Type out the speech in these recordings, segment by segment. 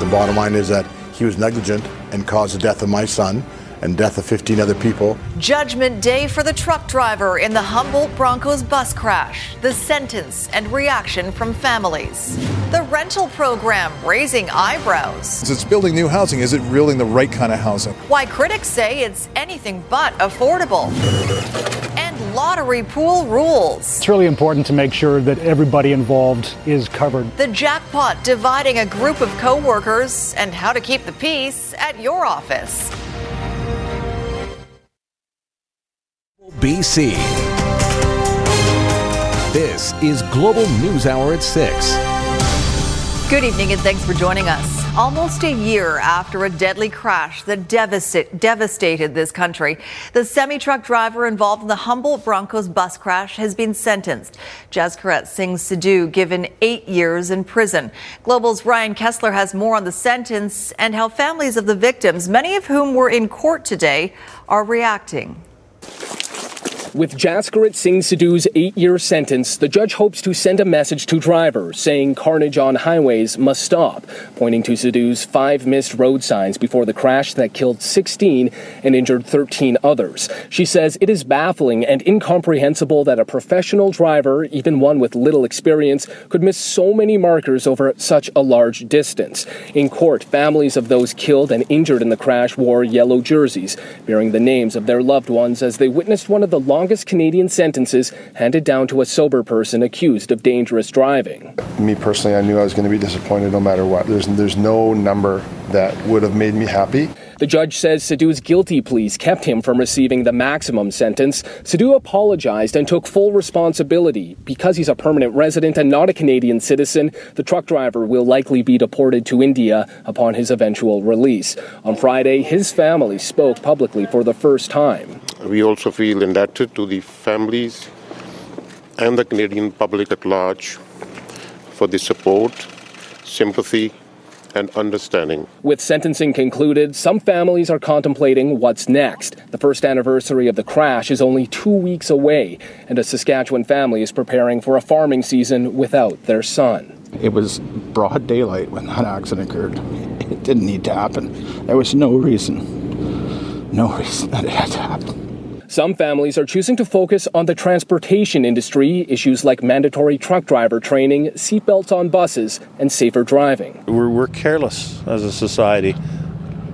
The bottom line is that he was negligent and caused the death of my son and death of 15 other people. Judgment day for the truck driver in the Humboldt Broncos bus crash. The sentence and reaction from families. The rental program raising eyebrows. It's building new housing. Is it really the right kind of housing? Why critics say it's anything but affordable. And lottery pool rules. It's really important to make sure that everybody involved is covered. The jackpot dividing a group of coworkers and how to keep the peace at your office. BC. This is Global News Hour at 6. Good evening and thanks for joining us. Almost a year after a deadly crash that devastate, devastated this country, the semi truck driver involved in the Humboldt Broncos bus crash has been sentenced. Jaskirat Singh Sidhu given eight years in prison. Global's Ryan Kessler has more on the sentence and how families of the victims, many of whom were in court today, are reacting. With Jaskirat Singh Sidhu's eight year sentence, the judge hopes to send a message to drivers saying carnage on highways must stop, pointing to Sidhu's five missed road signs before the crash that killed 16 and injured 13 others. She says it is baffling and incomprehensible that a professional driver, even one with little experience, could miss so many markers over such a large distance. In court, families of those killed and injured in the crash wore yellow jerseys, bearing the names of their loved ones as they witnessed one of the longest Canadian sentences handed down to a sober person accused of dangerous driving. Me personally, I knew I was going to be disappointed no matter what. There's, there's no number that would have made me happy. The judge says Sidhu's guilty pleas kept him from receiving the maximum sentence. Sidhu apologized and took full responsibility. Because he's a permanent resident and not a Canadian citizen, the truck driver will likely be deported to India upon his eventual release. On Friday, his family spoke publicly for the first time. We also feel indebted to the families and the Canadian public at large for the support, sympathy, and understanding. With sentencing concluded, some families are contemplating what's next. The first anniversary of the crash is only two weeks away, and a Saskatchewan family is preparing for a farming season without their son. It was broad daylight when that accident occurred. It didn't need to happen. There was no reason, no reason that it had to happen. Some families are choosing to focus on the transportation industry, issues like mandatory truck driver training, seatbelts on buses, and safer driving. We're, we're careless as a society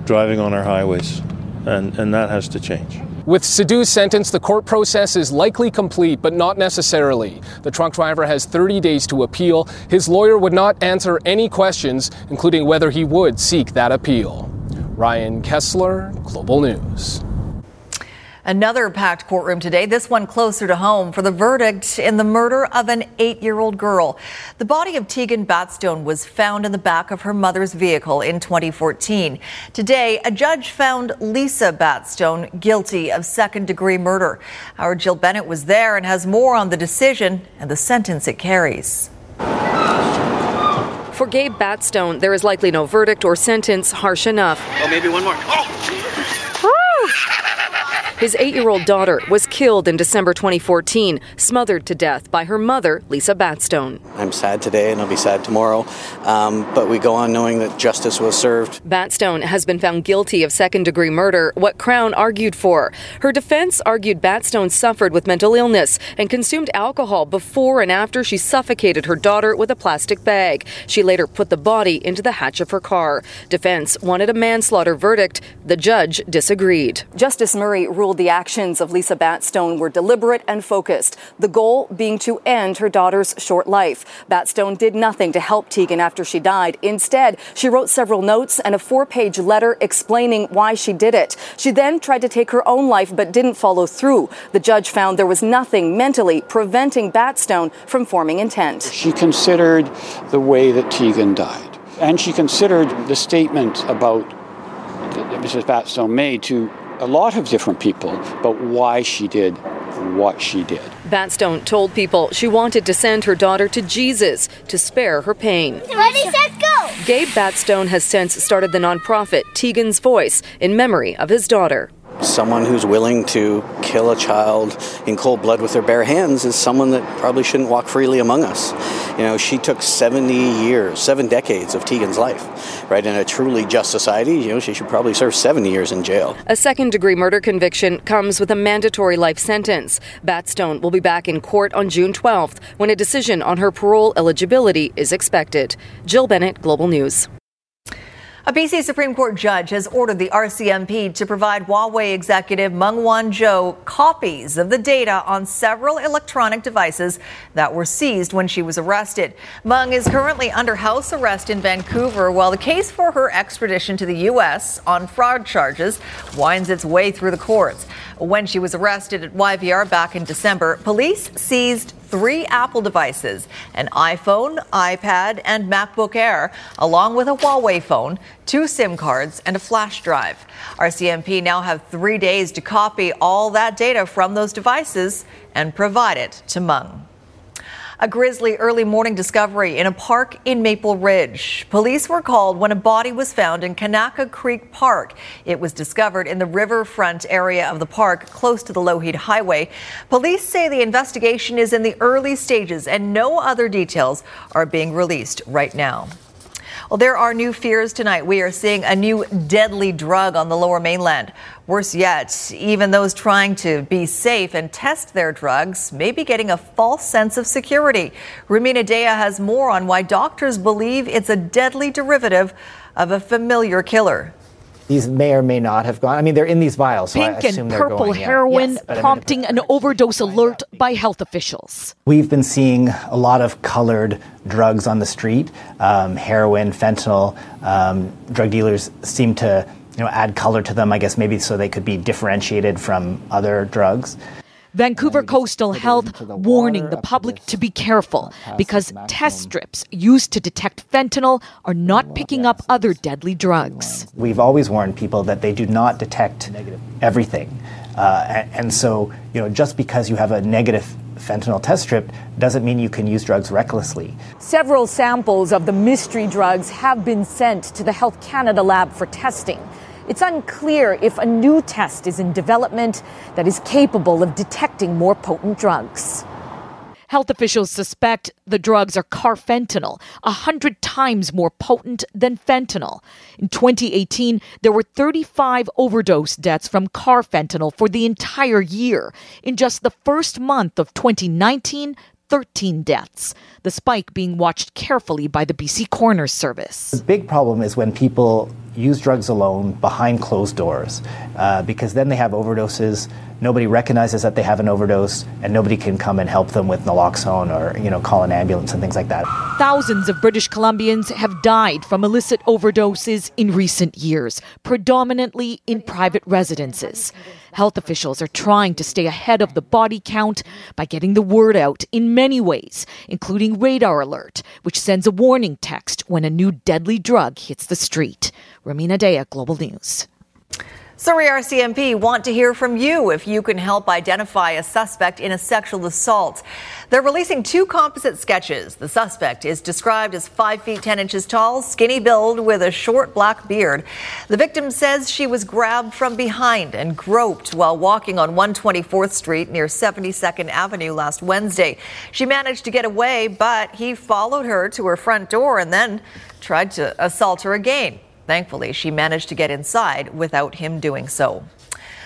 driving on our highways, and, and that has to change. With Sidhu's sentence, the court process is likely complete, but not necessarily. The truck driver has 30 days to appeal. His lawyer would not answer any questions, including whether he would seek that appeal. Ryan Kessler, Global News. Another packed courtroom today, this one closer to home for the verdict in the murder of an eight year old girl. The body of Tegan Batstone was found in the back of her mother's vehicle in 2014. Today, a judge found Lisa Batstone guilty of second degree murder. Our Jill Bennett was there and has more on the decision and the sentence it carries. For Gabe Batstone, there is likely no verdict or sentence harsh enough. Oh, maybe one more. Oh! His eight year old daughter was killed in December 2014, smothered to death by her mother, Lisa Batstone. I'm sad today and I'll be sad tomorrow, um, but we go on knowing that justice was served. Batstone has been found guilty of second degree murder, what Crown argued for. Her defense argued Batstone suffered with mental illness and consumed alcohol before and after she suffocated her daughter with a plastic bag. She later put the body into the hatch of her car. Defense wanted a manslaughter verdict. The judge disagreed. Justice Murray ruled the actions of Lisa Batstone were deliberate and focused, the goal being to end her daughter's short life. Batstone did nothing to help Tegan after she died. Instead, she wrote several notes and a four page letter explaining why she did it. She then tried to take her own life but didn't follow through. The judge found there was nothing mentally preventing Batstone from forming intent. She considered the way that Tegan died. And she considered the statement about Mrs. Batstone made to a lot of different people about why she did what she did. Batstone told people she wanted to send her daughter to Jesus to spare her pain. Ready, set, go! Gabe Batstone has since started the nonprofit Tegan's Voice in memory of his daughter. Someone who's willing to kill a child in cold blood with their bare hands is someone that probably shouldn't walk freely among us. You know, she took 70 years, seven decades of Tegan's life, right? In a truly just society, you know, she should probably serve 70 years in jail. A second degree murder conviction comes with a mandatory life sentence. Batstone will be back in court on June 12th when a decision on her parole eligibility is expected. Jill Bennett, Global News. A BC Supreme Court judge has ordered the RCMP to provide Huawei executive Meng Wanzhou copies of the data on several electronic devices that were seized when she was arrested. Meng is currently under house arrest in Vancouver while the case for her extradition to the U.S. on fraud charges winds its way through the courts. When she was arrested at YVR back in December, police seized three Apple devices an iPhone, iPad, and MacBook Air, along with a Huawei phone, two SIM cards, and a flash drive. RCMP now have three days to copy all that data from those devices and provide it to Meng. A grisly early morning discovery in a park in Maple Ridge. Police were called when a body was found in Kanaka Creek Park. It was discovered in the riverfront area of the park close to the Lougheed Highway. Police say the investigation is in the early stages and no other details are being released right now. Well, there are new fears tonight. We are seeing a new deadly drug on the lower mainland. Worse yet, even those trying to be safe and test their drugs may be getting a false sense of security. Rumina Daya has more on why doctors believe it's a deadly derivative of a familiar killer. These may or may not have gone. I mean, they're in these vials. So Pink I assume and they're purple going, yeah. heroin Yes, I mean, prompting an overdose alert by health officials. We've been seeing a lot of colored drugs on the street, um, heroin, fentanyl. Um, drug dealers seem to, you know, add color to them. I guess maybe so they could be differentiated from other drugs. Vancouver Coastal Health warning the public to be careful because test strips used to detect fentanyl are not picking up other deadly drugs. We've always warned people that they do not detect everything, uh, and, and so you know, just because you have a negative fentanyl test strip doesn't mean you can use drugs recklessly. Several samples of the mystery drugs have been sent to the Health Canada lab for testing. It's unclear if a new test is in development that is capable of detecting more potent drugs. Health officials suspect the drugs are carfentanil, a hundred times more potent than fentanyl. In 2018, there were 35 overdose deaths from carfentanil for the entire year. In just the first month of 2019, 13 deaths, the spike being watched carefully by the BC Coroner's Service. The big problem is when people use drugs alone behind closed doors, uh, because then they have overdoses. Nobody recognizes that they have an overdose, and nobody can come and help them with naloxone or you know call an ambulance and things like that. Thousands of British Columbians have died from illicit overdoses in recent years, predominantly in private residences. Health officials are trying to stay ahead of the body count by getting the word out in many ways, including Radar Alert, which sends a warning text when a new deadly drug hits the street. Rumina Daya, Global News. Surrey RCMP want to hear from you if you can help identify a suspect in a sexual assault. They're releasing two composite sketches. The suspect is described as 5 feet 10 inches tall, skinny build with a short black beard. The victim says she was grabbed from behind and groped while walking on 124th Street near 72nd Avenue last Wednesday. She managed to get away, but he followed her to her front door and then tried to assault her again. Thankfully, she managed to get inside without him doing so.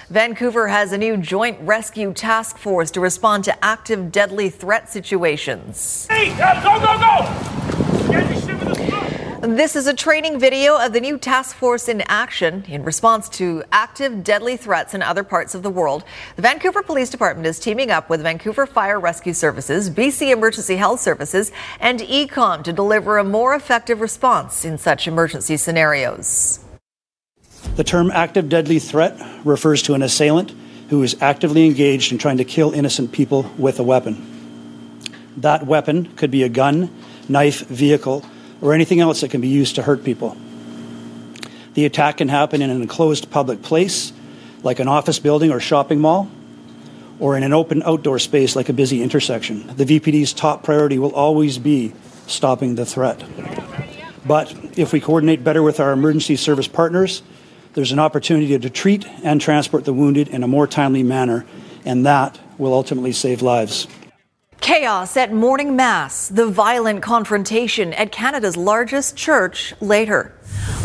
Vancouver has a new joint rescue task force to respond to active deadly threat situations. Hey, go, go, go! Get your shit with the This is a training video of the new task force in action in response to active deadly threats in other parts of the world. The Vancouver Police Department is teaming up with Vancouver Fire Rescue Services, BC Emergency Health Services, and E-Comm to deliver a more effective response in such emergency scenarios. The term active deadly threat refers to an assailant who is actively engaged in trying to kill innocent people with a weapon. That weapon could be a gun, knife, vehicle, or anything else that can be used to hurt people. The attack can happen in an enclosed public place, like an office building or shopping mall, or in an open outdoor space like a busy intersection. The VPD's top priority will always be stopping the threat. But if we coordinate better with our emergency service partners, there's an opportunity to treat and transport the wounded in a more timely manner, and that will ultimately save lives. Chaos at morning mass, the violent confrontation at Canada's largest church later.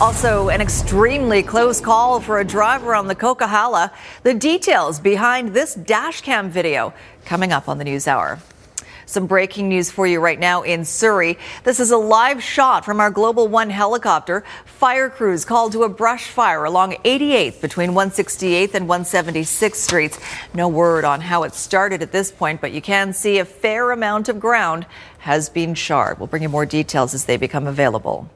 Also, an extremely close call for a driver on the Coquihalla. The details behind this dashcam video coming up on the News Hour. Some breaking news for you right now in Surrey. This is a live shot from our Global One helicopter. Fire crews called to a brush fire along 88th between 168th and 176th Streets. No word on how it started at this point, but you can see a fair amount of ground has been charred. We'll bring you more details as they become available.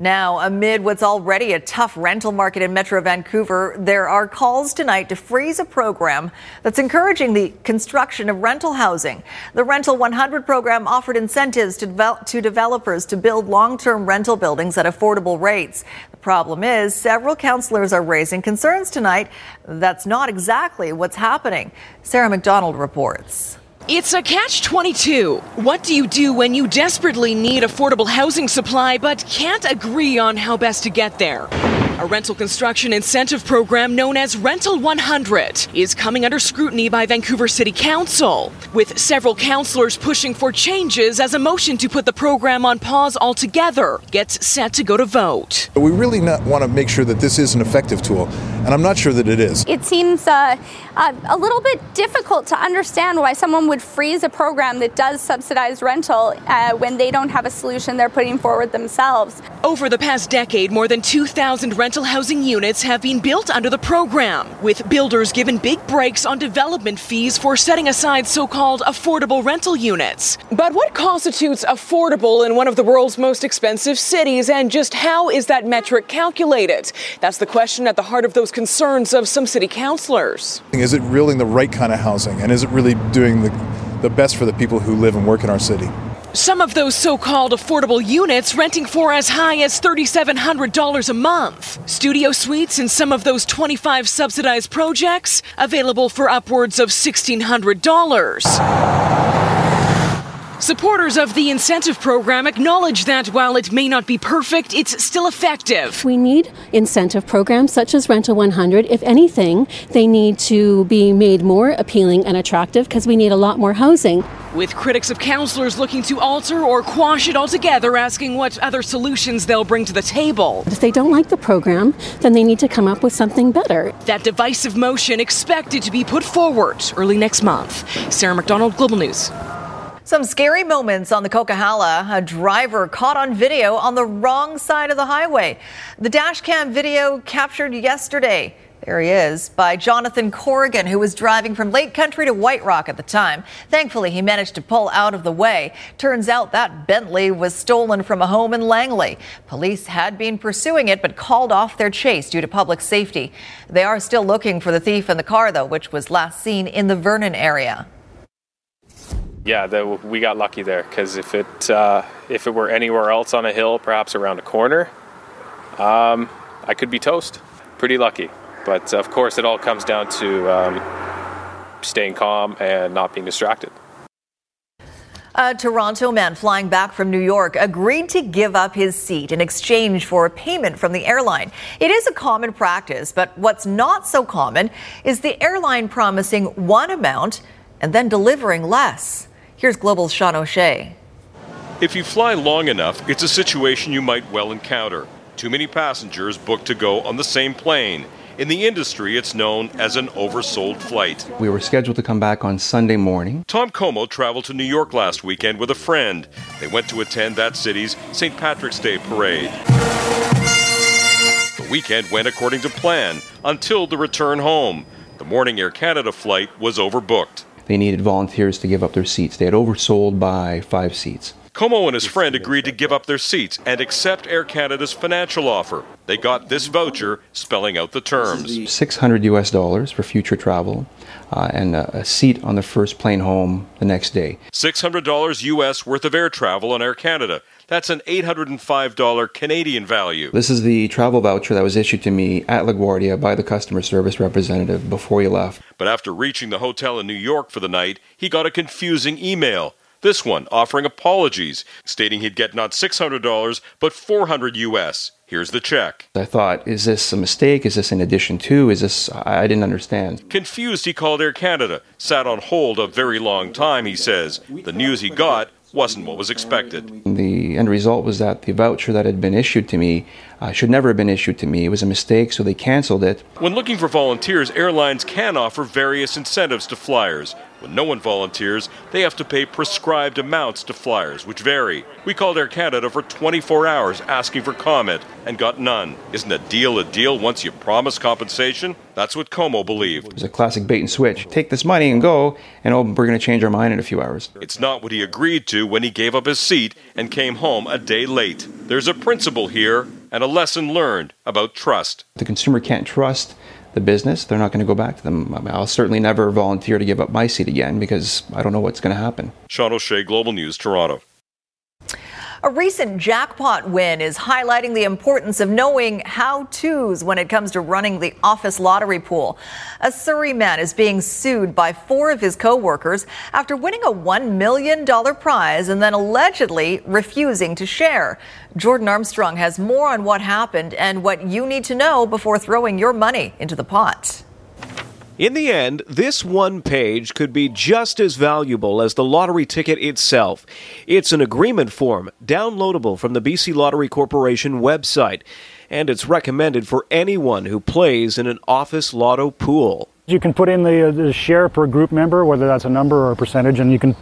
Now, amid what's already a tough rental market in Metro Vancouver, there are calls tonight to freeze a program that's encouraging the construction of rental housing. The Rental 100 program offered incentives to, to developers to build long term rental buildings at affordable rates. The problem is, several councillors are raising concerns tonight. That's not exactly what's happening. Sarah McDonald reports. It's a catch 22. What do you do when you desperately need affordable housing supply but can't agree on how best to get there? A rental construction incentive program known as Rental 100 is coming under scrutiny by Vancouver City Council, with several councillors pushing for changes as a motion to put the program on pause altogether gets set to go to vote. We really want to make sure that this is an effective tool, and I'm not sure that it is. It seems uh, uh, a little bit difficult to understand why someone would freeze a program that does subsidize rental uh, when they don't have a solution they're putting forward themselves. Over the past decade, more than 2,000 rental housing units have been built under the program, with builders given big breaks on development fees for setting aside so called affordable rental units. But what constitutes affordable in one of the world's most expensive cities, and just how is that metric calculated? That's the question at the heart of those concerns of some city councillors. Is it really the right kind of housing, and is it really doing the, the best for the people who live and work in our city? Some of those so called affordable units renting for as high as $3,700 a month. Studio suites in some of those 25 subsidized projects available for upwards of $1,600. Supporters of the incentive program acknowledge that while it may not be perfect, it's still effective. We need incentive programs such as Rental 100. If anything, they need to be made more appealing and attractive because we need a lot more housing. With critics of councillors looking to alter or quash it altogether, asking what other solutions they'll bring to the table. If they don't like the program, then they need to come up with something better. That divisive motion expected to be put forward early next month. Sarah McDonald, Global News. Some scary moments on the Coquihalla. A driver caught on video on the wrong side of the highway. The dashcam video captured yesterday. There he is, by Jonathan Corrigan, who was driving from Lake Country to White Rock at the time. Thankfully, he managed to pull out of the way. Turns out that Bentley was stolen from a home in Langley. Police had been pursuing it, but called off their chase due to public safety. They are still looking for the thief in the car, though, which was last seen in the Vernon area yeah, the, we got lucky there because if it uh, if it were anywhere else on a hill, perhaps around a corner, um, I could be toast. Pretty lucky, but of course, it all comes down to um, staying calm and not being distracted. A Toronto man flying back from New York agreed to give up his seat in exchange for a payment from the airline. It is a common practice, but what's not so common is the airline promising one amount and then delivering less. Here's Global's Sean O'Shea. If you fly long enough, it's a situation you might well encounter. Too many passengers booked to go on the same plane. In the industry, it's known as an oversold flight. We were scheduled to come back on Sunday morning. Tom Como traveled to New York last weekend with a friend. They went to attend that city's St. Patrick's Day parade. The weekend went according to plan until the return home. The morning Air Canada flight was overbooked. They needed volunteers to give up their seats. They had oversold by five seats. Como and his friend agreed to give up their seats and accept Air Canada's financial offer. They got this voucher spelling out the terms 600 US dollars for future travel uh, and a, a, seat on the first plane home the next day. $600 US worth of air travel on Air Canada, That's an $805 Canadian value. This is the travel voucher that was issued to me at LaGuardia by the customer service representative before he left. But after reaching the hotel in New York for the night, he got a confusing email. This one offering apologies, stating he'd get not $600 but 400 US. Here's the check. I thought, is this a mistake? Is this in addition to? Is this, I didn't understand. Confused, he called Air Canada, sat on hold a very long time, he says. The news he got wasn't what was expected. The end result was that the voucher that had been issued to me uh, should never have been issued to me. It was a mistake, so they canceled it. When looking for volunteers, airlines can offer various incentives to flyers. When no one volunteers, they have to pay prescribed amounts to flyers, which vary. We called Air Canada for 24 hours asking for comment and got none. Isn't a deal a deal once you promise compensation? That's what Como believed. It's a classic bait and switch. Take this money and go, and oh, we're going to change our mind in a few hours. It's not what he agreed to when he gave up his seat and came home a day late. There's a principle here and a lesson learned about trust. The consumer can't trust the business, they're not going to go back to them. I mean, I'll certainly never volunteer to give up my seat again because I don't know what's going to happen. Sean O'Shea, Global News, Toronto. A recent jackpot win is highlighting the importance of knowing how to's when it comes to running the office lottery pool. A Surrey man is being sued by four of his co-workers after winning a $1 million prize and then allegedly refusing to share. Jordan Armstrong has more on what happened and what you need to know before throwing your money into the pot. In the end, this one page could be just as valuable as the lottery ticket itself. It's an agreement form, downloadable from the BC Lottery Corporation website, and it's recommended for anyone who plays in an office lotto pool. You can put in the, the share per group member, whether that's a number or a percentage, and you can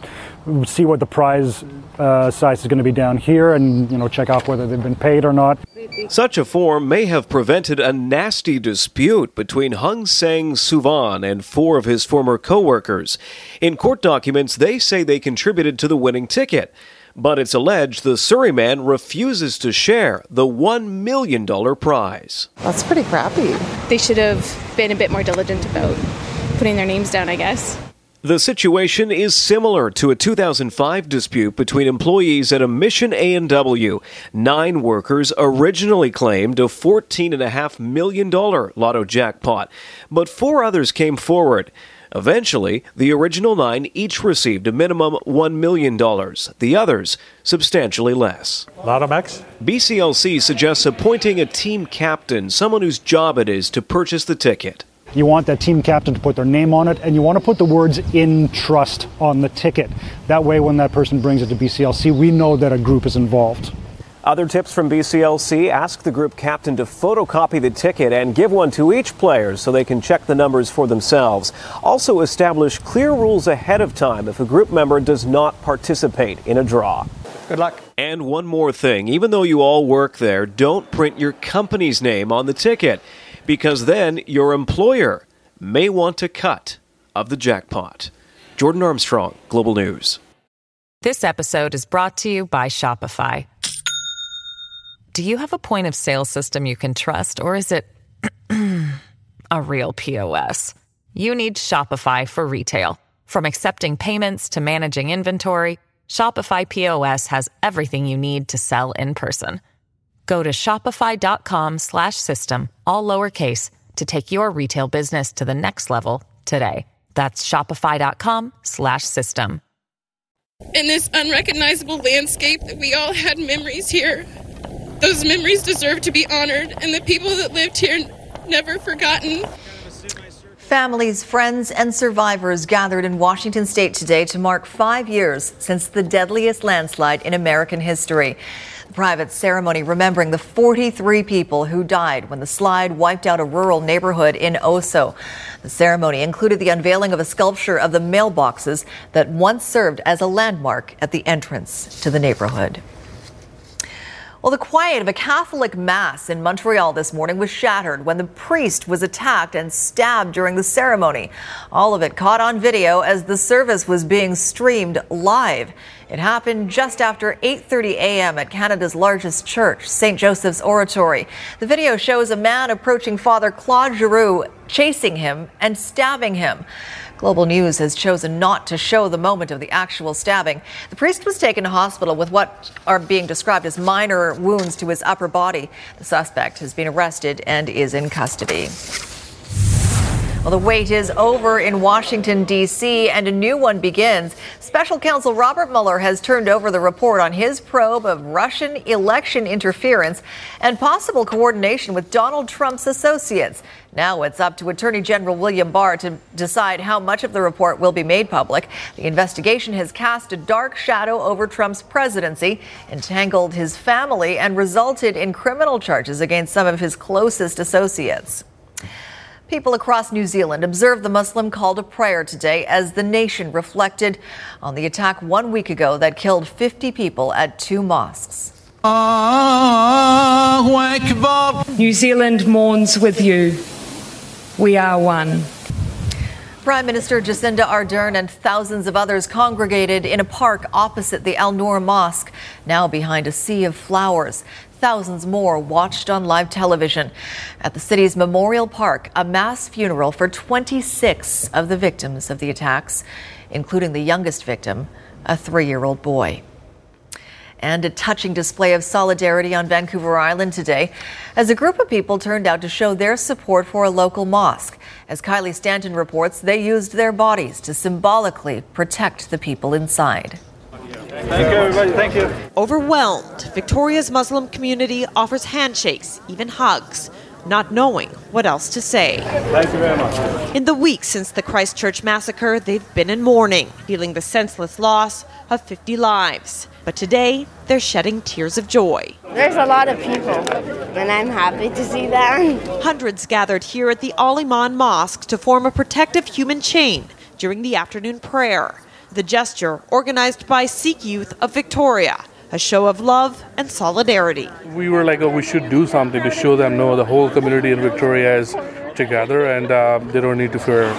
see what the prize uh, size is going to be down here, and you know check off whether they've been paid or not. Such a form may have prevented a nasty dispute between Hung Sang Suvan and four of his former co-workers. In court documents, they say they contributed to the winning ticket. But it's alleged the Surrey man refuses to share the $1 million prize. That's pretty crappy. They should have been a bit more diligent about putting their names down, I guess. The situation is similar to a 2005 dispute between employees at a Mission A&W. Nine workers originally claimed a $14.5 million lotto jackpot, but four others came forward. Eventually, the original nine each received a minimum $1 million, the others substantially less. Lotto Max? BCLC suggests appointing a team captain, someone whose job it is to purchase the ticket. You want that team captain to put their name on it, and you want to put the words in trust on the ticket. That way, when that person brings it to BCLC, we know that a group is involved. Other tips from BCLC ask the group captain to photocopy the ticket and give one to each player so they can check the numbers for themselves. Also, establish clear rules ahead of time if a group member does not participate in a draw. Good luck. And one more thing even though you all work there, don't print your company's name on the ticket because then your employer may want a cut of the jackpot. Jordan Armstrong, Global News. This episode is brought to you by Shopify. Do you have a point of sale system you can trust, or is it a real POS? You need Shopify for retail. From accepting payments to managing inventory, Shopify POS has everything you need to sell in person. Go to shopify.com slash system, all lowercase, to take your retail business to the next level today. That's shopify.com slash system. In this unrecognizable landscape that we all had memories here, those memories deserve to be honored, and the people that lived here never forgotten. Families, friends, and survivors gathered in Washington state today to mark five years since the deadliest landslide in American history. The private ceremony remembering the 43 people who died when the slide wiped out a rural neighborhood in Oso. The ceremony included the unveiling of a sculpture of the mailboxes that once served as a landmark at the entrance to the neighborhood. Well, the quiet of a Catholic Mass in Montreal this morning was shattered when the priest was attacked and stabbed during the ceremony. All of it caught on video as the service was being streamed live. It happened just after 8:30 a.m. at Canada's largest church, St. Joseph's Oratory. The video shows a man approaching Father Claude Giroux, chasing him and stabbing him. Global News has chosen not to show the moment of the actual stabbing. The priest was taken to hospital with what are being described as minor wounds to his upper body. The suspect has been arrested and is in custody. Well, the wait is over in Washington, D.C., and a new one begins. Special counsel Robert Mueller has turned over the report on his probe of Russian election interference and possible coordination with Donald Trump's associates. Now it's up to Attorney General William Barr to decide how much of the report will be made public. The investigation has cast a dark shadow over Trump's presidency, entangled his family, and resulted in criminal charges against some of his closest associates. People across New Zealand observed the Muslim call to prayer today as the nation reflected on the attack one week ago that killed 50 people at two mosques. New Zealand mourns with you. We are one. Prime Minister Jacinda Ardern and thousands of others congregated in a park opposite the Al Noor Mosque, now behind a sea of flowers. Thousands more watched on live television. At the city's Memorial Park, a mass funeral for 26 of the victims of the attacks, including the youngest victim, a three year old boy. And a touching display of solidarity on Vancouver Island today as a group of people turned out to show their support for a local mosque. As Kylie Stanton reports, they used their bodies to symbolically protect the people inside. Thank you, everybody. Thank you. Overwhelmed, Victoria's Muslim community offers handshakes, even hugs, not knowing what else to say. Thank you very much. In the weeks since the Christchurch massacre, they've been in mourning, feeling the senseless loss of 50 lives. But today, they're shedding tears of joy. There's a lot of people, and I'm happy to see that. Hundreds gathered here at the Al Iman Mosque to form a protective human chain during the afternoon prayer. The gesture, organized by Sikh Youth of Victoria, a show of love and solidarity. We were like, oh, we should do something to show them, no, the whole community in Victoria is together and uh, they don't need to fear.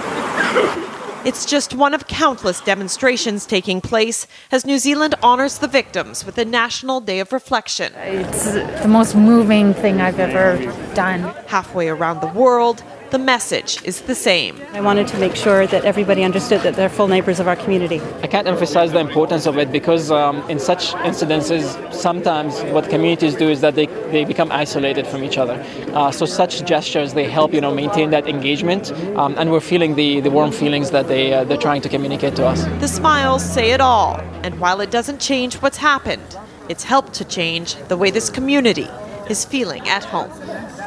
It's just one of countless demonstrations taking place as New Zealand honors the victims with a National Day of Reflection. It's the most moving thing I've ever done. Halfway around the world, the message is the same. I wanted to make sure that everybody understood that they're full neighbors of our community. I can't emphasize the importance of it because um, in such incidences, sometimes what communities do is that they, they become isolated from each other. Uh, so such gestures, they help, you know, maintain that engagement um, and we're feeling the, the warm feelings that they, uh, they're trying to communicate to us. The smiles say it all. And while it doesn't change what's happened, it's helped to change the way this community is feeling at home.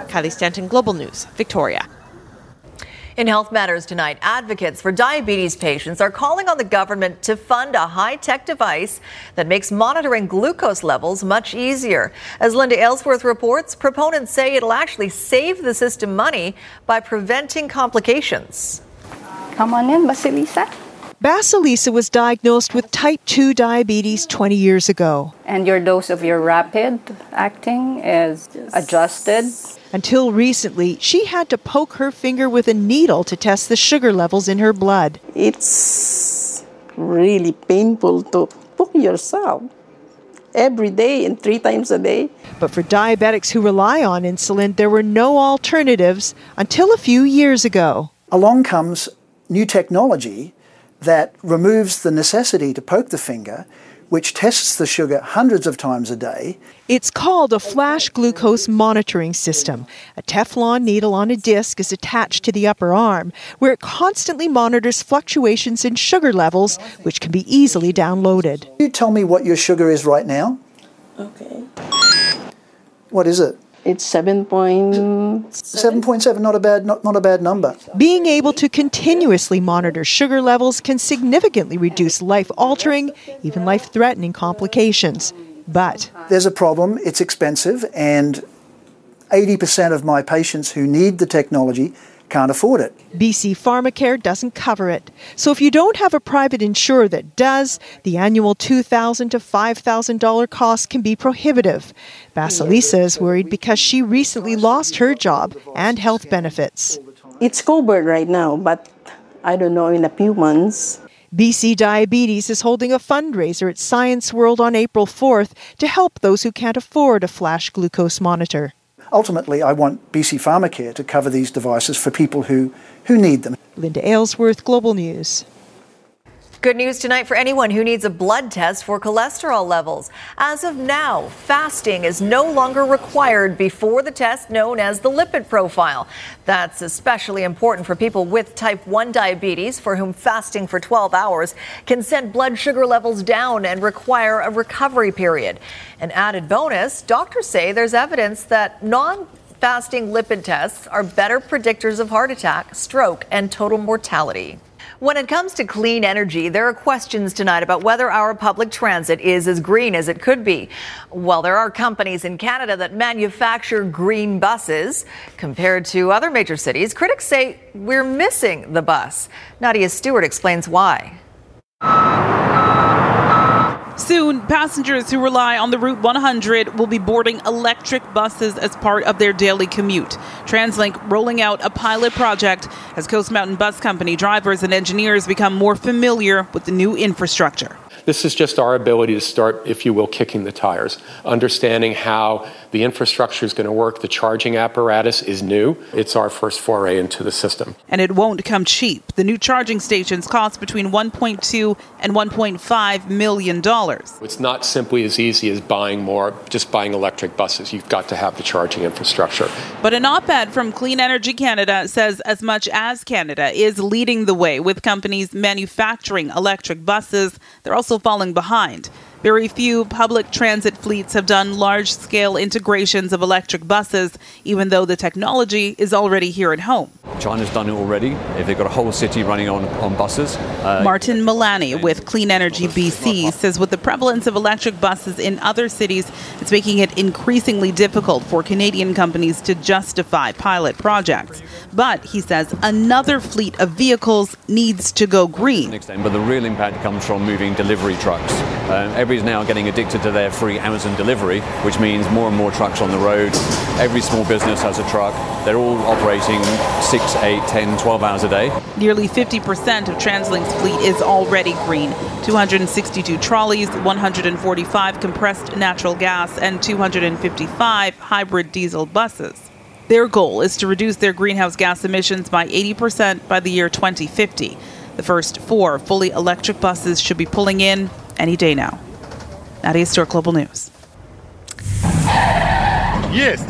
Kylie Stanton, Global News, Victoria. In Health Matters tonight, advocates for diabetes patients are calling on the government to fund a high tech device that makes monitoring glucose levels much easier. As Linda Aylesworth reports, proponents say it'll actually save the system money by preventing complications. Come on in, Basilisa. Basilisa was diagnosed with type 2 diabetes 20 years ago. And your dose of your rapid acting is adjusted. Until recently, she had to poke her finger with a needle to test the sugar levels in her blood. It's really painful to poke yourself every day and three times a day. But for diabetics who rely on insulin, there were no alternatives until a few years ago. Along comes new technology that removes the necessity to poke the finger, which tests the sugar hundreds of times a day. It's called a flash glucose monitoring system. A Teflon needle on a disc is attached to the upper arm, where it constantly monitors fluctuations in sugar levels, which can be easily downloaded. Can you tell me what your sugar is right now? Okay. What is it? It's 7.7. 7.7, not a bad not, not a bad number. Being able to continuously monitor sugar levels can significantly reduce life-altering, even life-threatening complications. But there's a problem, it's expensive and 80% of my patients who need the technology can't afford it. BC Pharmacare doesn't cover it. So if you don't have a private insurer that does, the annual $2,000 to $5,000 cost can be prohibitive. Basilisa is worried because she recently lost her job and health benefits. It's covered right now, but I don't know in a few months. BC Diabetes is holding a fundraiser at Science World on April 4th to help those who can't afford a flash glucose monitor. Ultimately, I want BC Pharmacare to cover these devices for people who, who need them. Linda Aylesworth, Global News. Good news tonight for anyone who needs a blood test for cholesterol levels. As of now, fasting is no longer required before the test known as the lipid profile. That's especially important for people with type 1 diabetes for whom fasting for 12 hours can send blood sugar levels down and require a recovery period. An added bonus, doctors say there's evidence that non fasting lipid tests are better predictors of heart attack, stroke, and total mortality. When it comes to clean energy, there are questions tonight about whether our public transit is as green as it could be. While there are companies in Canada that manufacture green buses, compared to other major cities, critics say we're missing the bus. Nadia Stewart explains why. Soon, passengers who rely on the Route 100 will be boarding electric buses as part of their daily commute. TransLink rolling out a pilot project as Coast Mountain Bus Company drivers and engineers become more familiar with the new infrastructure. This is just our ability to start, if you will, kicking the tires, understanding how the infrastructure is going to work. The charging apparatus is new. It's our first foray into the system. And it won't come cheap. The new charging stations cost between 1.2 and 1.5 million dollars. It's not simply as easy as buying more, just buying electric buses. You've got to have the charging infrastructure. But an op-ed from Clean Energy Canada says as much as Canada is leading the way with companies manufacturing electric buses, they're also falling behind. Very few public transit fleets have done large scale integrations of electric buses, even though the technology is already here at home. China's done it already. If they've got a whole city running on, on buses. Uh, Martin Milani with Clean Energy BC says with the prevalence of electric buses in other cities, it's making it increasingly difficult for Canadian companies to justify pilot projects. But he says another fleet of vehicles needs to go green. But the real impact comes from moving delivery trucks. Um, everybody's now getting addicted to their free Amazon delivery, which means more and more trucks on the road. Every small business has a truck. They're all operating 6, 8, 10, 12 hours a day. Nearly 50% of TransLink's fleet is already green 262 trolleys, 145 compressed natural gas, and 255 hybrid diesel buses. Their goal is to reduce their greenhouse gas emissions by 80% by the year 2050. The first four fully electric buses should be pulling in any day now. Nadia Stewart, Global News. Yes.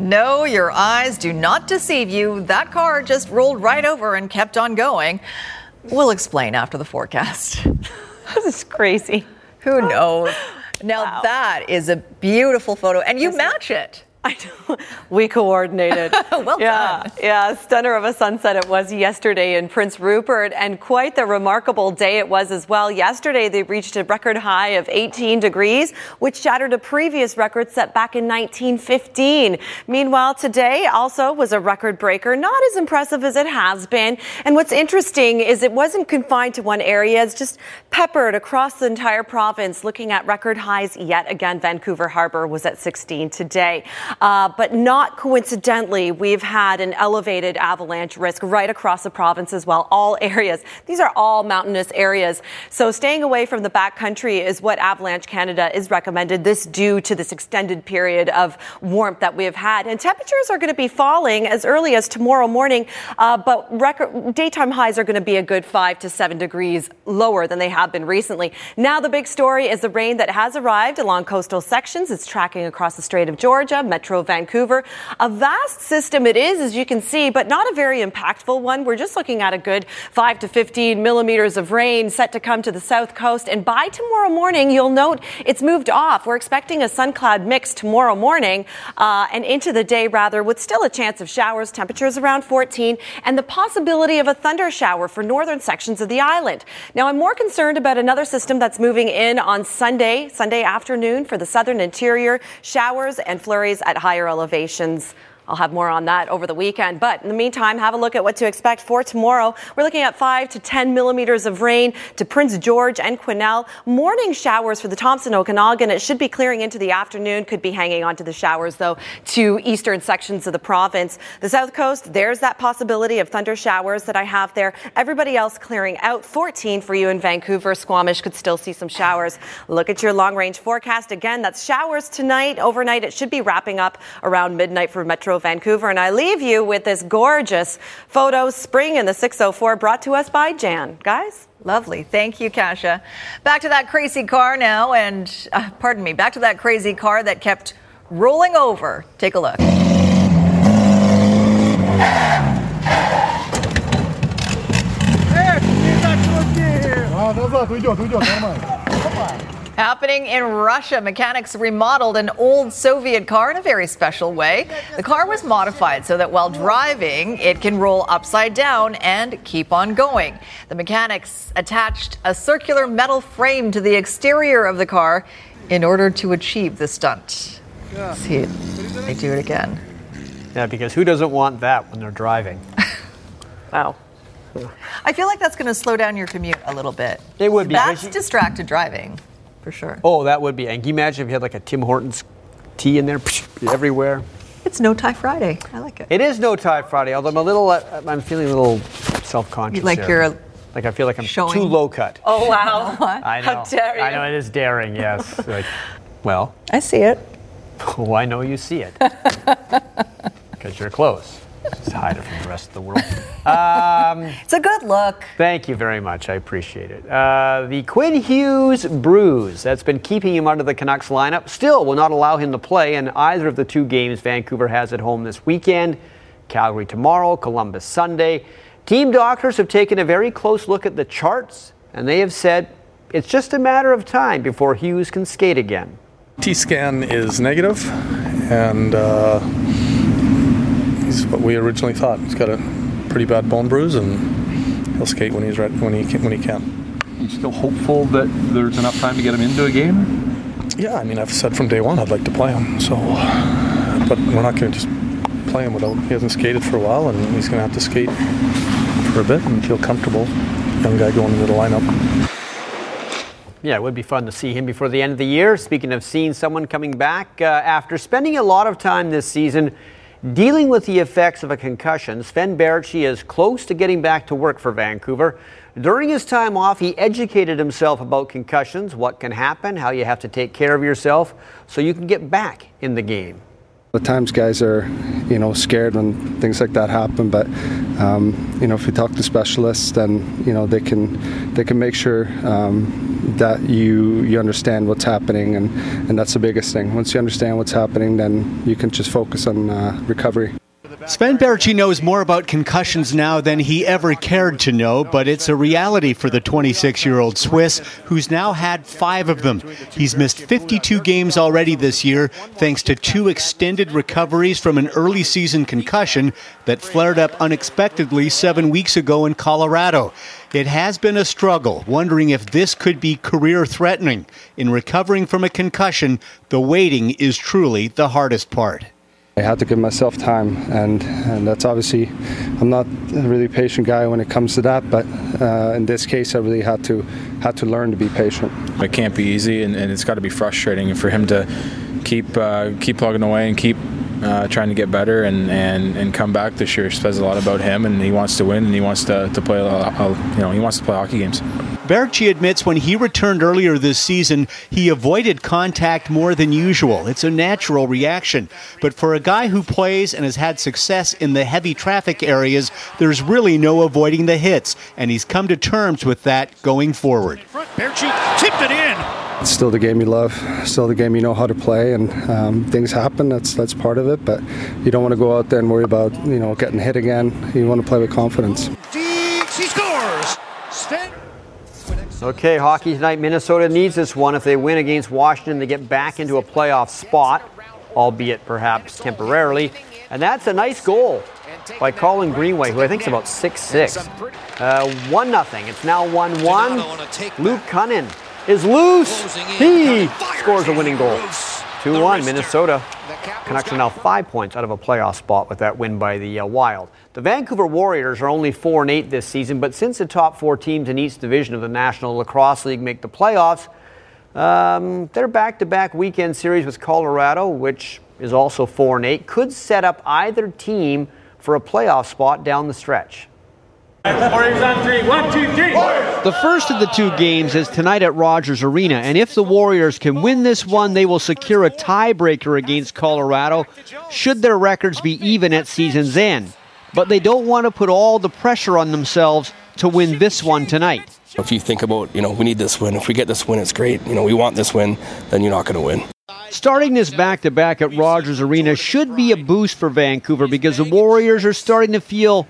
No, your eyes do not deceive you. That car just rolled right over and kept on going. We'll explain after the forecast. this is crazy. Who knows? Now wow. that is a beautiful photo, and you match it. I know. We coordinated. well yeah, done. Yeah, stunner of a sunset it was yesterday in Prince Rupert, and quite the remarkable day it was as well. Yesterday, they reached a record high of 18 degrees, which shattered a previous record set back in 1915. Meanwhile, today also was a record breaker, not as impressive as it has been. And what's interesting is it wasn't confined to one area, it's just peppered across the entire province, looking at record highs yet again. Vancouver Harbor was at 16 today. Uh, but not coincidentally, we've had an elevated avalanche risk right across the province as well, all areas. These are all mountainous areas. So staying away from the backcountry is what Avalanche Canada is recommended. This due to this extended period of warmth that we have had. And temperatures are going to be falling as early as tomorrow morning, uh, but record, daytime highs are going to be a good five to seven degrees lower than they have been recently. Now, the big story is the rain that has arrived along coastal sections. It's tracking across the Strait of Georgia, Metro Vancouver. A vast system it is, as you can see, but not a very impactful one. We're just looking at a good 5 to 15 millimeters of rain set to come to the south coast. And by tomorrow morning, you'll note it's moved off. We're expecting a sun cloud mix tomorrow morning uh, and into the day, rather, with still a chance of showers, temperatures around 14, and the possibility of a thunder shower for northern sections of the island. Now, I'm more concerned about another system that's moving in on Sunday, Sunday afternoon for the southern interior. Showers and flurries at higher elevations I'll have more on that over the weekend. But in the meantime, have a look at what to expect for tomorrow. We're looking at 5 to 10 millimeters of rain to Prince George and Quesnel. Morning showers for the Thompson Okanagan. It should be clearing into the afternoon. Could be hanging on to the showers, though, to eastern sections of the province. The south coast, there's that possibility of thunder showers that I have there. Everybody else clearing out. 14 for you in Vancouver. Squamish could still see some showers. Look at your long range forecast. Again, that's showers tonight. Overnight, it should be wrapping up around midnight for Metro about Vancouver. And I leave you with this gorgeous photo spring in the 604 brought to us by Jan. Guys? Lovely. Thank you, Kasha. Back to that crazy car now. And uh, pardon me, back to that crazy car that kept rolling over. Take a look. Happening in Russia, mechanics remodeled an old Soviet car in a very special way. The car was modified so that while driving, it can roll upside down and keep on going. The mechanics attached a circular metal frame to the exterior of the car in order to achieve the stunt. See. They do it again. Yeah, because who doesn't want that when they're driving? wow. I feel like that's going to slow down your commute a little bit. It would be. That's distracted driving, for sure. Oh, that would be. And can you imagine if you had like a Tim Hortons tea in there everywhere? It's No Tie Friday. I like it. It is No Tie Friday, although I'm a little, uh, I'm feeling a little self-conscious. Like here. you're like I feel like I'm showing- too low cut. Oh, wow. I know. How dare you? I know it is daring. Yes. like, well, I see it. oh, I know you see it because you're close. Just hide it from the rest of the world. Um, it's a good look. Thank you very much. I appreciate it. Uh, the Quinn Hughes bruise that's been keeping him under the Canucks lineup still will not allow him to play in either of the two games Vancouver has at home this weekend. Calgary tomorrow, Columbus Sunday. Team doctors have taken a very close look at the charts, and they have said it's just a matter of time before Hughes can skate again. T scan is negative, and uh, he's what we originally thought. He's got a pretty bad bone bruise, and he'll skate when he's ready, when he can, when he can. You still hopeful that there's enough time to get him into a game? Yeah, I mean, I've said from day one I'd like to play him. So, but we're not going to just play him without. He hasn't skated for a while, and he's going to have to skate for a bit and feel comfortable. Young guy going into the lineup. Yeah, it would be fun to see him before the end of the year. Speaking of seeing someone coming back, uh, after spending a lot of time this season dealing with the effects of a concussion, Sven Baertschi is close to getting back to work for Vancouver. During his time off, he educated himself about concussions, what can happen, how you have to take care of yourself so you can get back in the game. At times, guys are, you know, scared when things like that happen. But um, you know, if you talk to specialists, then you know they can they can make sure um, that you you understand what's happening, and and that's the biggest thing. Once you understand what's happening, then you can just focus on uh, recovery. Sven Baertschi knows more about concussions now than he ever cared to know, but it's a reality for the 26-year-old Swiss who's now had five of them. He's missed 52 games already this year thanks to two extended recoveries from an early season concussion that flared up unexpectedly seven weeks ago in Colorado. It has been a struggle, wondering if this could be career threatening. In recovering from a concussion, the waiting is truly the hardest part. I had to give myself time, and, and that's obviously, I'm not a really patient guy when it comes to that, but uh, in this case, I really had to had to learn to be patient. It can't be easy, and, and it's got to be frustrating for him to keep uh, keep plugging away and keep uh, trying to get better and, and, and come back this year says a lot about him, and he wants to win, and he wants to, to play, uh, you know, he wants to play hockey games. Baertschi admits when he returned earlier this season, he avoided contact more than usual. It's a natural reaction. But for a guy who plays and has had success in the heavy traffic areas, there's really no avoiding the hits, and he's come to terms with that going forward. Baertschi tipped it in. It's still the game you love, still the game you know how to play, and um, things happen. That's that's part of it. But you don't want to go out there and worry about you know getting hit again. You want to play with confidence. Deeks, he scores. Sven. Okay, hockey tonight. Minnesota needs this one. If they win against Washington, they get back into a playoff spot, albeit perhaps temporarily. And that's a nice goal by Colin Greenway, who I think is about 6'6. Uh, 1 0. It's now 1 1. Luke Cunnin is loose. He scores a winning goal. 2 1, Minnesota. Canucks are now five points out of a playoff spot with that win by the uh, Wild. The Vancouver Warriors are only 4 and 8 this season, but since the top four teams in each division of the National Lacrosse League make the playoffs, um, their back to back weekend series with Colorado, which is also 4 and 8, could set up either team for a playoff spot down the stretch. Warriors on three. One, two, three. The first of the two games is tonight at Rogers Arena, and if the Warriors can win this one, they will secure a tiebreaker against Colorado should their records be even at season's end. But they don't want to put all the pressure on themselves to win this one tonight. If you think about, you know, we need this win. If we get this win, it's great. You know, we want this win, then you're not going to win. Starting this back to back at Rogers Arena should be a boost for Vancouver because the Warriors are starting to feel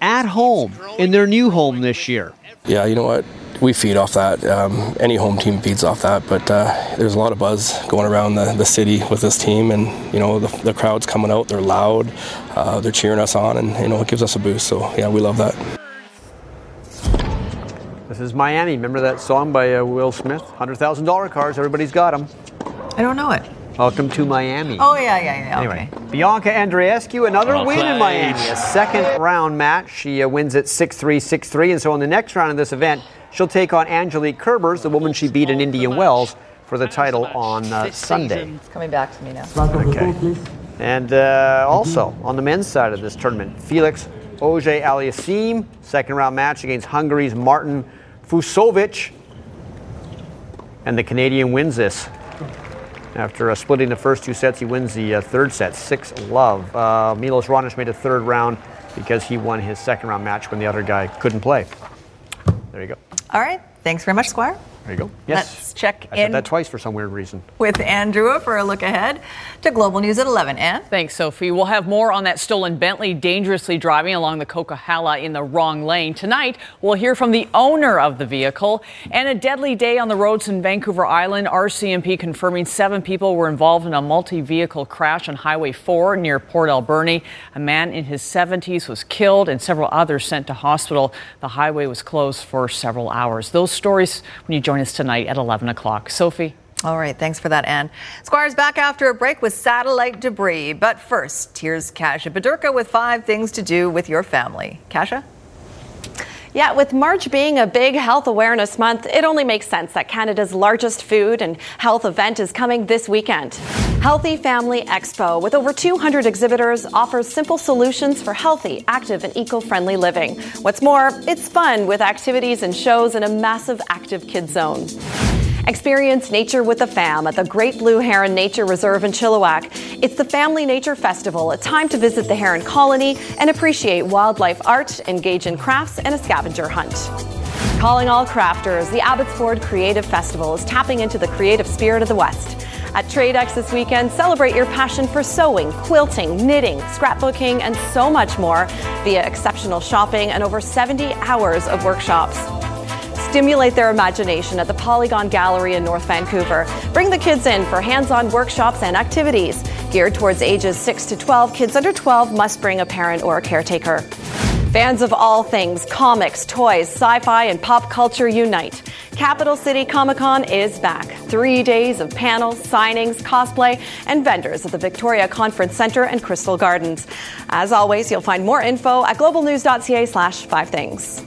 at home in their new home this year. Yeah, you know what? We feed off that. Um, any home team feeds off that. But uh, there's a lot of buzz going around the, the city with this team, and you know the, the crowd's coming out. They're loud. Uh, they're cheering us on, and you know it gives us a boost. So yeah, we love that. This is Miami. Remember that song by uh, Will Smith? $100,000 cars. Everybody's got them. I don't know it. Welcome to Miami. Oh, yeah, yeah, yeah. Anyway, okay. Bianca Andreescu, another Well win in. Miami, a second round match. She uh, wins it 6 3 6 3. And so in the next round of this event, she'll take on Angelique Kerbers, the woman she beat in Indian Wells, for the title on uh, Sunday. It's coming back to me now. Okay. And uh, also on the men's side of this tournament, Felix Auger-Aliassime, second round match against Hungary's Martin Fucsovics. And the Canadian wins this. After uh, splitting the first two sets, he wins the uh, third set, 6 love. Uh, Milos Raonic made a third round because he won his second round match when the other guy couldn't play. There you go. All right. Thanks very much, Squire. There you go. Let's check I said in that twice for some weird reason. with Andrew for a look ahead to Global News at 11. Ann? Thanks, Sophie. We'll have more on that stolen Bentley dangerously driving along the Coquihalla in the wrong lane. Tonight, we'll hear from the owner of the vehicle. And a deadly day on the roads in Vancouver Island. RCMP confirming seven people were involved in a multi vehicle crash on Highway 4 near Port Alberni. A man in his 70s was killed and several others sent to hospital. The highway was closed for several hours. Those stories when you join us tonight at 11 o'clock. Sophie? All right, thanks for that, Ann. Squire's back after a break with satellite debris. But first, here's Kasia Bodurka with five things to do with your family. Kasia? Yeah, with March being a big health awareness month, it only makes sense that Canada's largest food and health event is coming this weekend. Healthy Family Expo, with over 200 exhibitors, offers simple solutions for healthy, active, and eco friendly living. What's more, it's fun with activities and shows in a massive active kids zone. Experience nature with the fam at the Great Blue Heron Nature Reserve in Chilliwack. It's the Family Nature Festival, a time to visit the heron colony and appreciate wildlife art, engage in crafts, and a scavenger hunt. Calling all crafters, the Abbotsford Creative Festival is tapping into the creative spirit of the West. At TradeX this weekend, celebrate your passion for sewing, quilting, knitting, scrapbooking, and so much more via exceptional shopping and over 70 hours of workshops. Stimulate their imagination at the Polygon Gallery in North Vancouver. Bring the kids in for hands on workshops and activities. Geared towards ages 6 to 12, kids under 12 must bring a parent or a caretaker. Fans of all things comics, toys, sci fi, and pop culture unite. Capital City Comic Con is back. Three days of panels, signings, cosplay, and vendors at the Victoria Conference Centre and Crystal Gardens. As always, you'll find more info at globalnews.ca slash five things.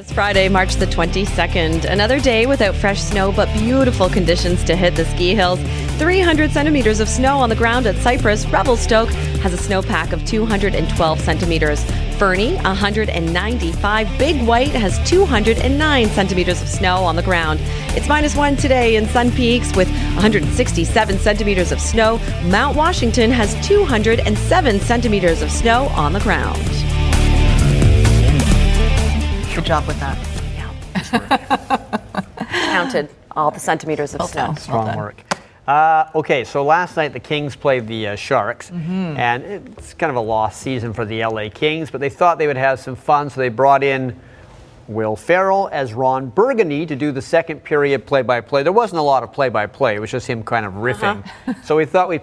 This Friday, March the 22nd, another day without fresh snow, but beautiful conditions to hit the ski hills. 300 centimeters of snow on the ground at Cypress. Revelstoke has a snowpack of 212 centimeters. Fernie, 195. Big White has 209 centimeters of snow on the ground. It's minus one today in Sun Peaks with 167 centimeters of snow. Mount Washington has 207 centimeters of snow on the ground. Good job with that. Yeah. Counted all the centimeters of snow. Strong work. Uh, okay, so last night the Kings played the uh, Sharks, Mhm. and it's kind of a lost season for the LA Kings, but they thought they would have some fun, so they brought in Will Ferrell as Ron Burgundy to do the second period play by play. There wasn't a lot of play by play, it was just him kind of riffing. so we thought we'd.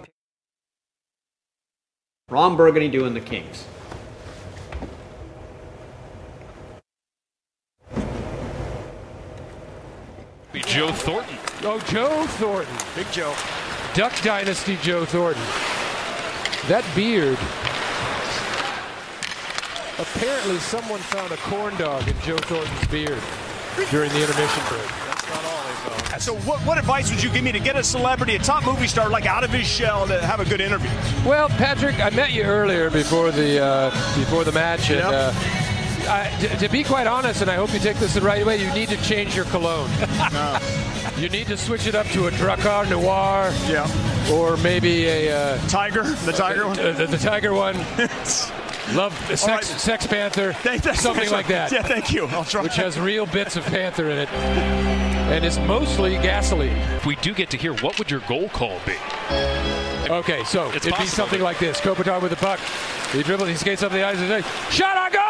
Ron Burgundy doing the Kings. Be Joe Thornton. Oh, Joe Thornton. Big Joe. Duck Dynasty Joe Thornton. That beard. Apparently, someone found a corn dog in Joe Thornton's beard during the intermission break. That's not all they found. So, what, what advice would you give me to get a celebrity, a top movie star, like out of his shell to have a good interview? Well, Patrick, I met you earlier before the uh, before the match, and Yep. uh, I, to, to be quite honest, and I hope you take this the right way, you need to change your cologne. You need to switch it up to a Drakkar Noir. Yeah. Or maybe a uh, Tiger, the tiger one. uh, the, the tiger one. Love the sex, right. sex panther, Thank- thanks, something like that. Yeah, thank you. I'll try. Which has real bits of panther in it, and it's mostly gasoline. If we do get to hear, what would your goal call be? Okay, so It's it'd be something like this: Kopitar with the puck, he dribbles, he skates up the ice, and says, "Shot on goal!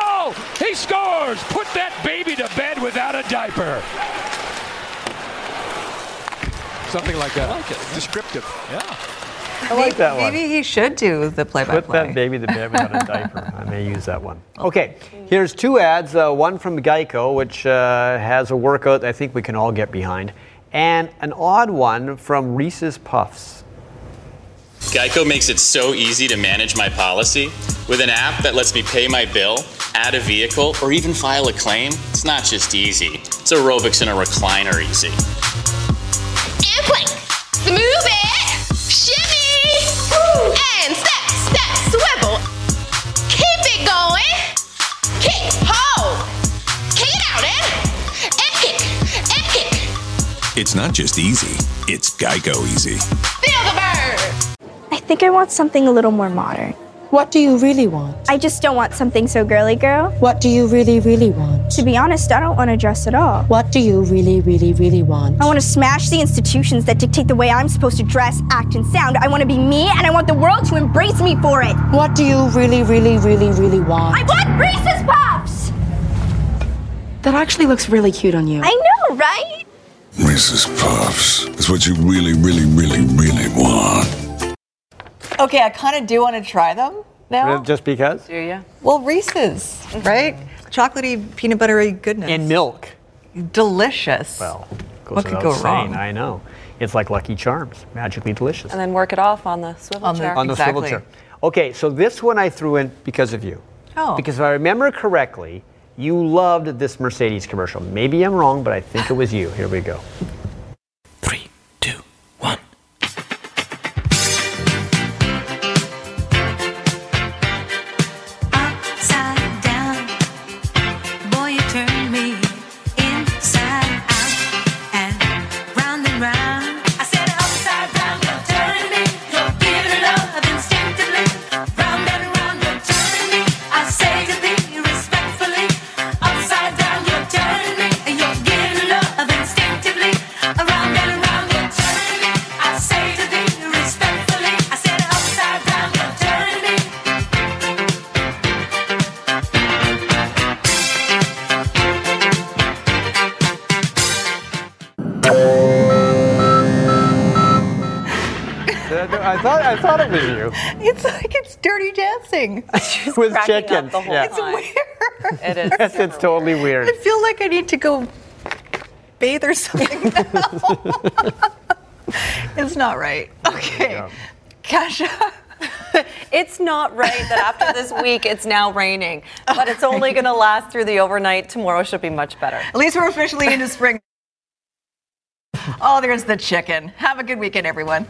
He scores! Put that baby to bed without a diaper." Something like that. I like it. Descriptive. Yeah. I like that one. Maybe he should do the play-by-play. Put that baby to bed without a diaper. I may use that one. Okay, here's two ads. Uh, one from Geico, which uh, has a workout I think we can all get behind, and an odd one from Reese's Puffs. Geico makes it so easy to manage my policy. With an app that lets me pay my bill, add a vehicle, or even file a claim, it's not just easy. It's aerobics in a recliner easy. and plank. Smooth it, shimmy, and step, step, swivel. Keep it going. Kick, hold, kick it out, eh? and, and kick, and kick. It's not just easy, it's Geico easy. Think I want something a little more modern. What do you really want? I just don't want something so girly girl. What do you really, really want? To be honest, I don't want to dress at all. What do you really, really, really want? I want to smash the institutions that dictate the way I'm supposed to dress, act, and sound. I want to be me, and I want the world to embrace me for it. What do you really, really, really, really want? I want Reese's Puffs! That actually looks really cute on you. I know, right? Reese's Puffs is what you really, really, really, really want. Okay, I kind of do want to try them now. Just because? Do you? Well, Reese's, right? Chocolatey, peanut buttery goodness. And milk. Delicious. Well, goes What could go saying, wrong? I know. It's like Lucky Charms, magically delicious. And then work it off on the swivel chair. on the swivel chair. Okay, so this one I threw in because of you. Oh. Because if I remember correctly, you loved this Mercedes commercial. Maybe I'm wrong, but I think it was you. Here we go. Dirty dancing. With cracking up chicken. the whole yeah. It's weird. It is. Yes, it's totally weird. I feel like I need to go bathe or something now. it's not right. Okay. Kasia. It's not right that after this week it's now raining, but it's only going to last through the overnight. Tomorrow should be much better. At least we're officially into spring. Oh, there's the chicken. Have a good weekend, everyone.